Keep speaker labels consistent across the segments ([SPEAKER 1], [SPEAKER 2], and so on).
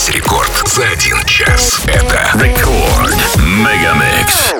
[SPEAKER 1] весь рекорд за один час. Это рекорд Мегамикс.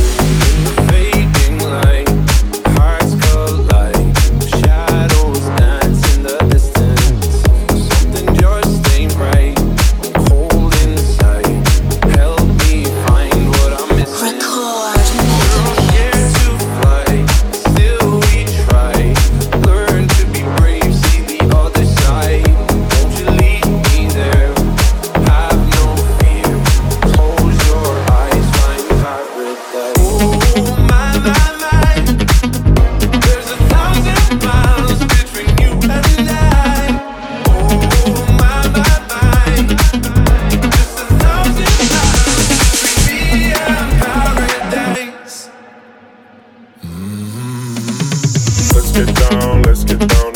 [SPEAKER 2] get down.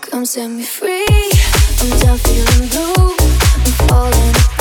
[SPEAKER 2] come set me
[SPEAKER 3] free. I'm
[SPEAKER 4] done
[SPEAKER 1] feeling blue. I'm falling.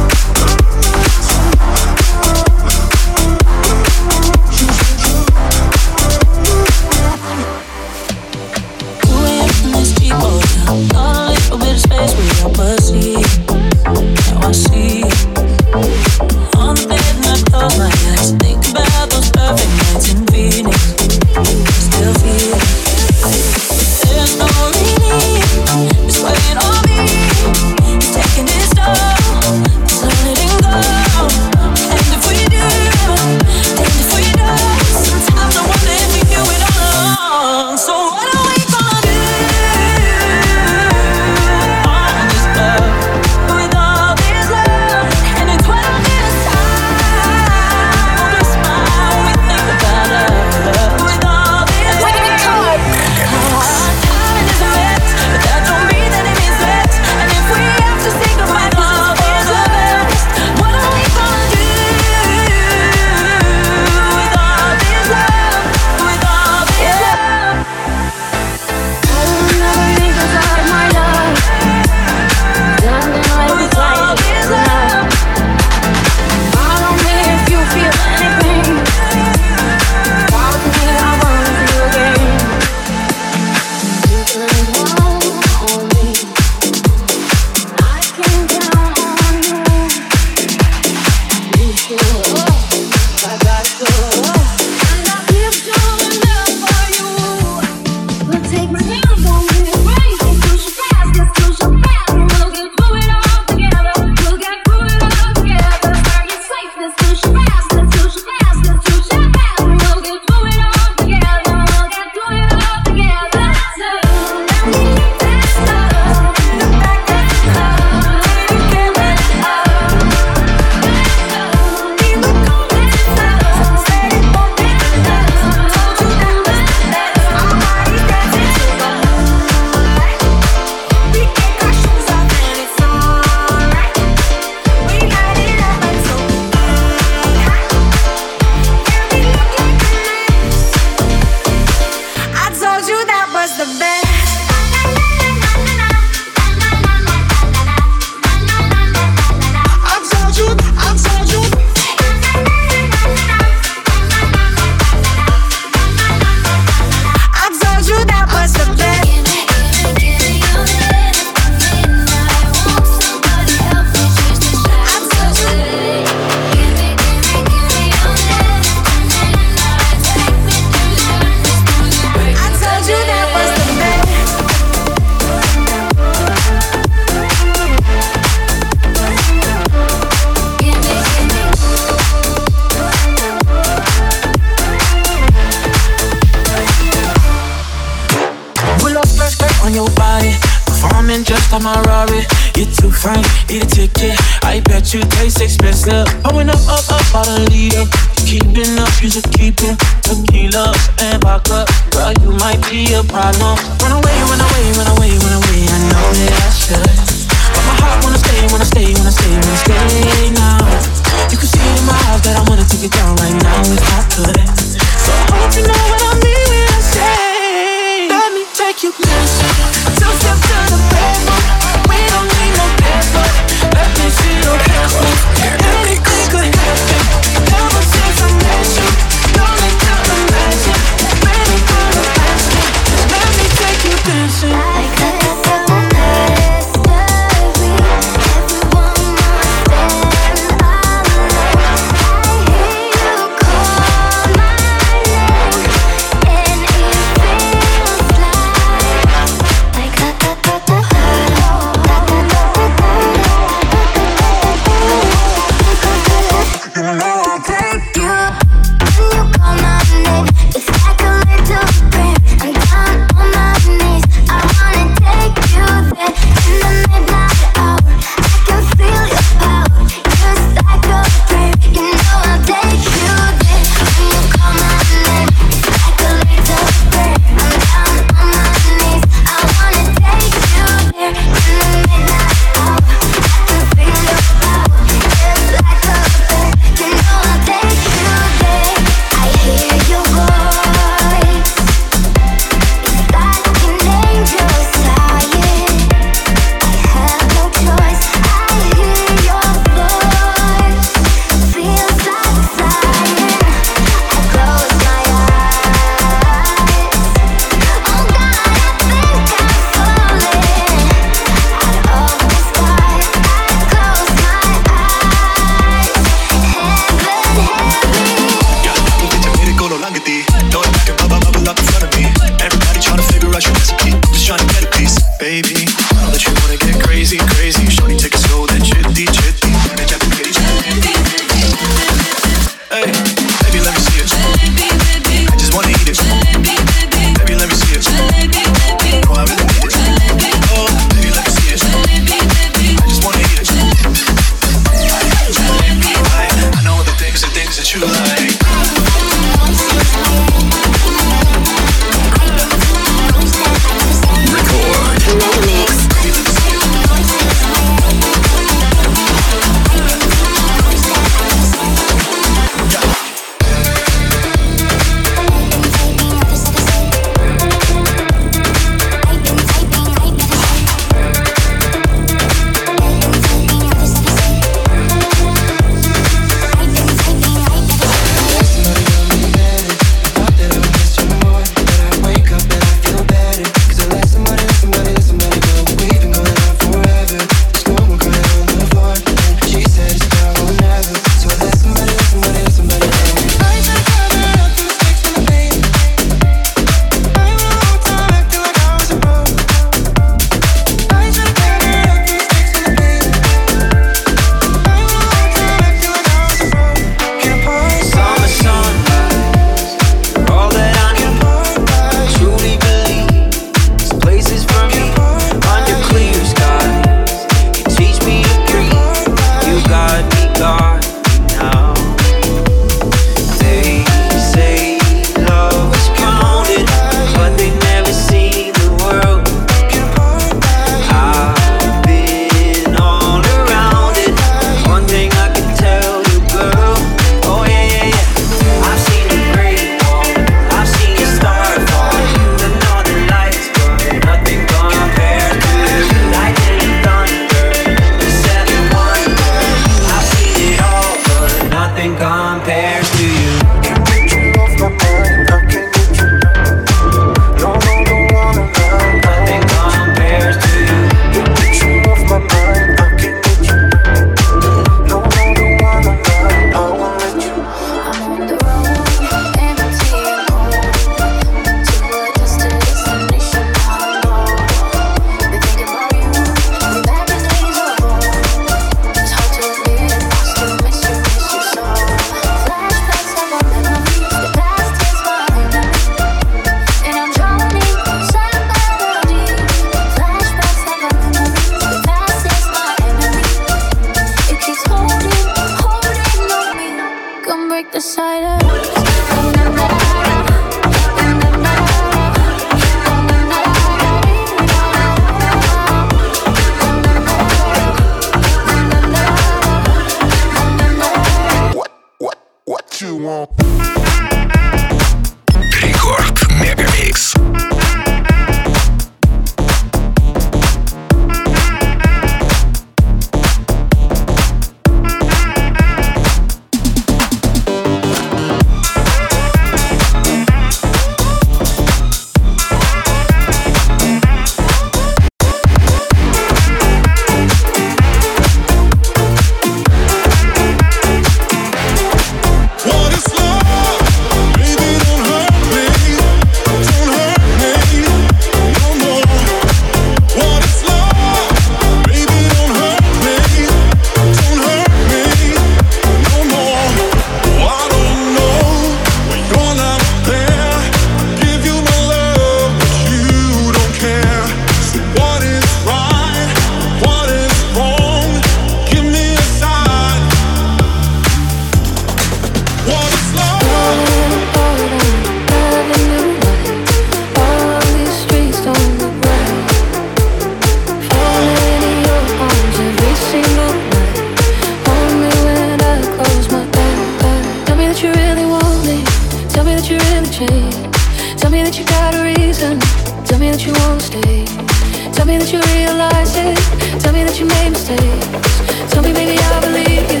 [SPEAKER 1] Tell me that you made mistakes. Tell me I believe you.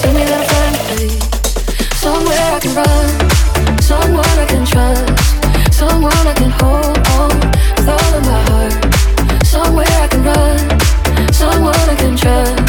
[SPEAKER 1] Tell me that I'll find a place. Somewhere I can run, someone I can trust, someone I can hold on with all of my heart. Somewhere I can run, someone I can trust.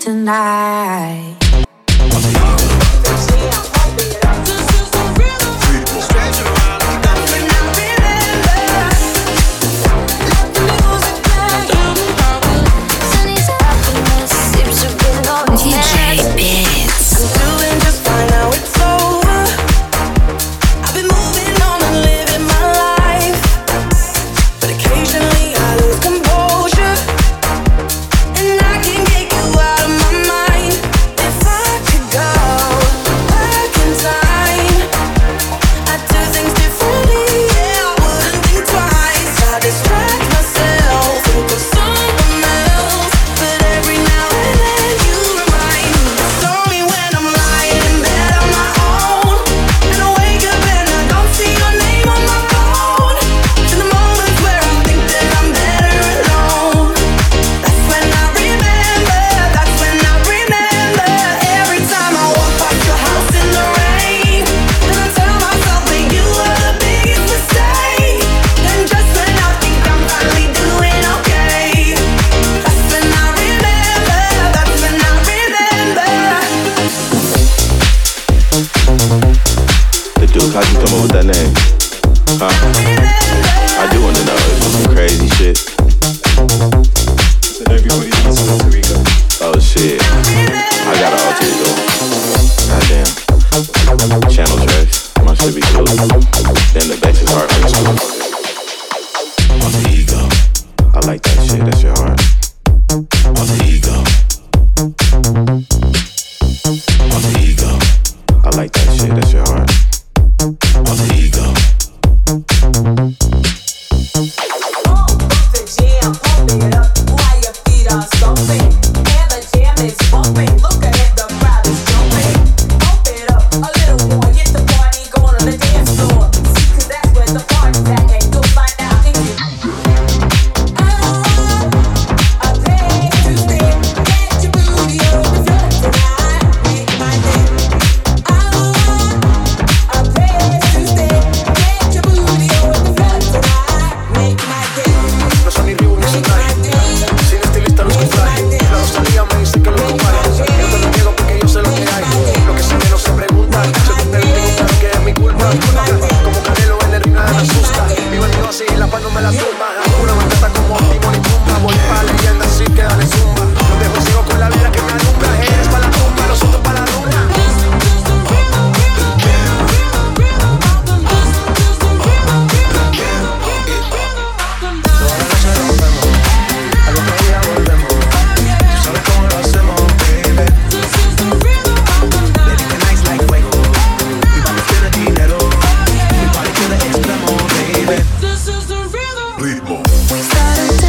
[SPEAKER 5] tonight. to
[SPEAKER 1] be
[SPEAKER 6] cool, then the bass is hard We started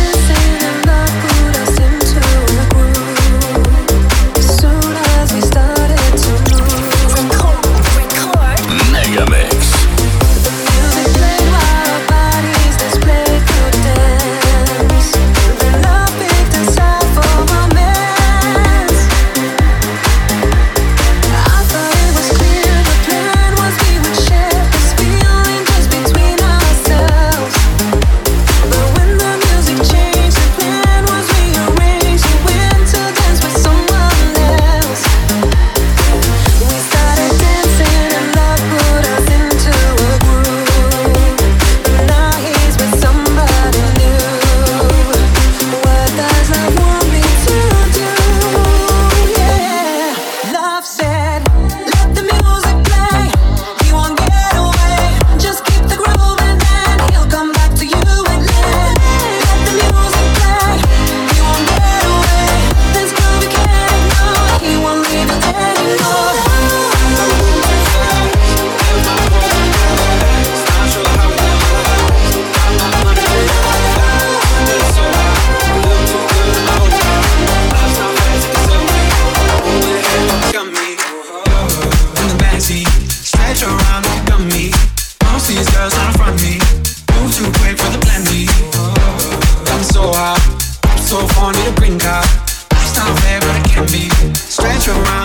[SPEAKER 6] to
[SPEAKER 7] my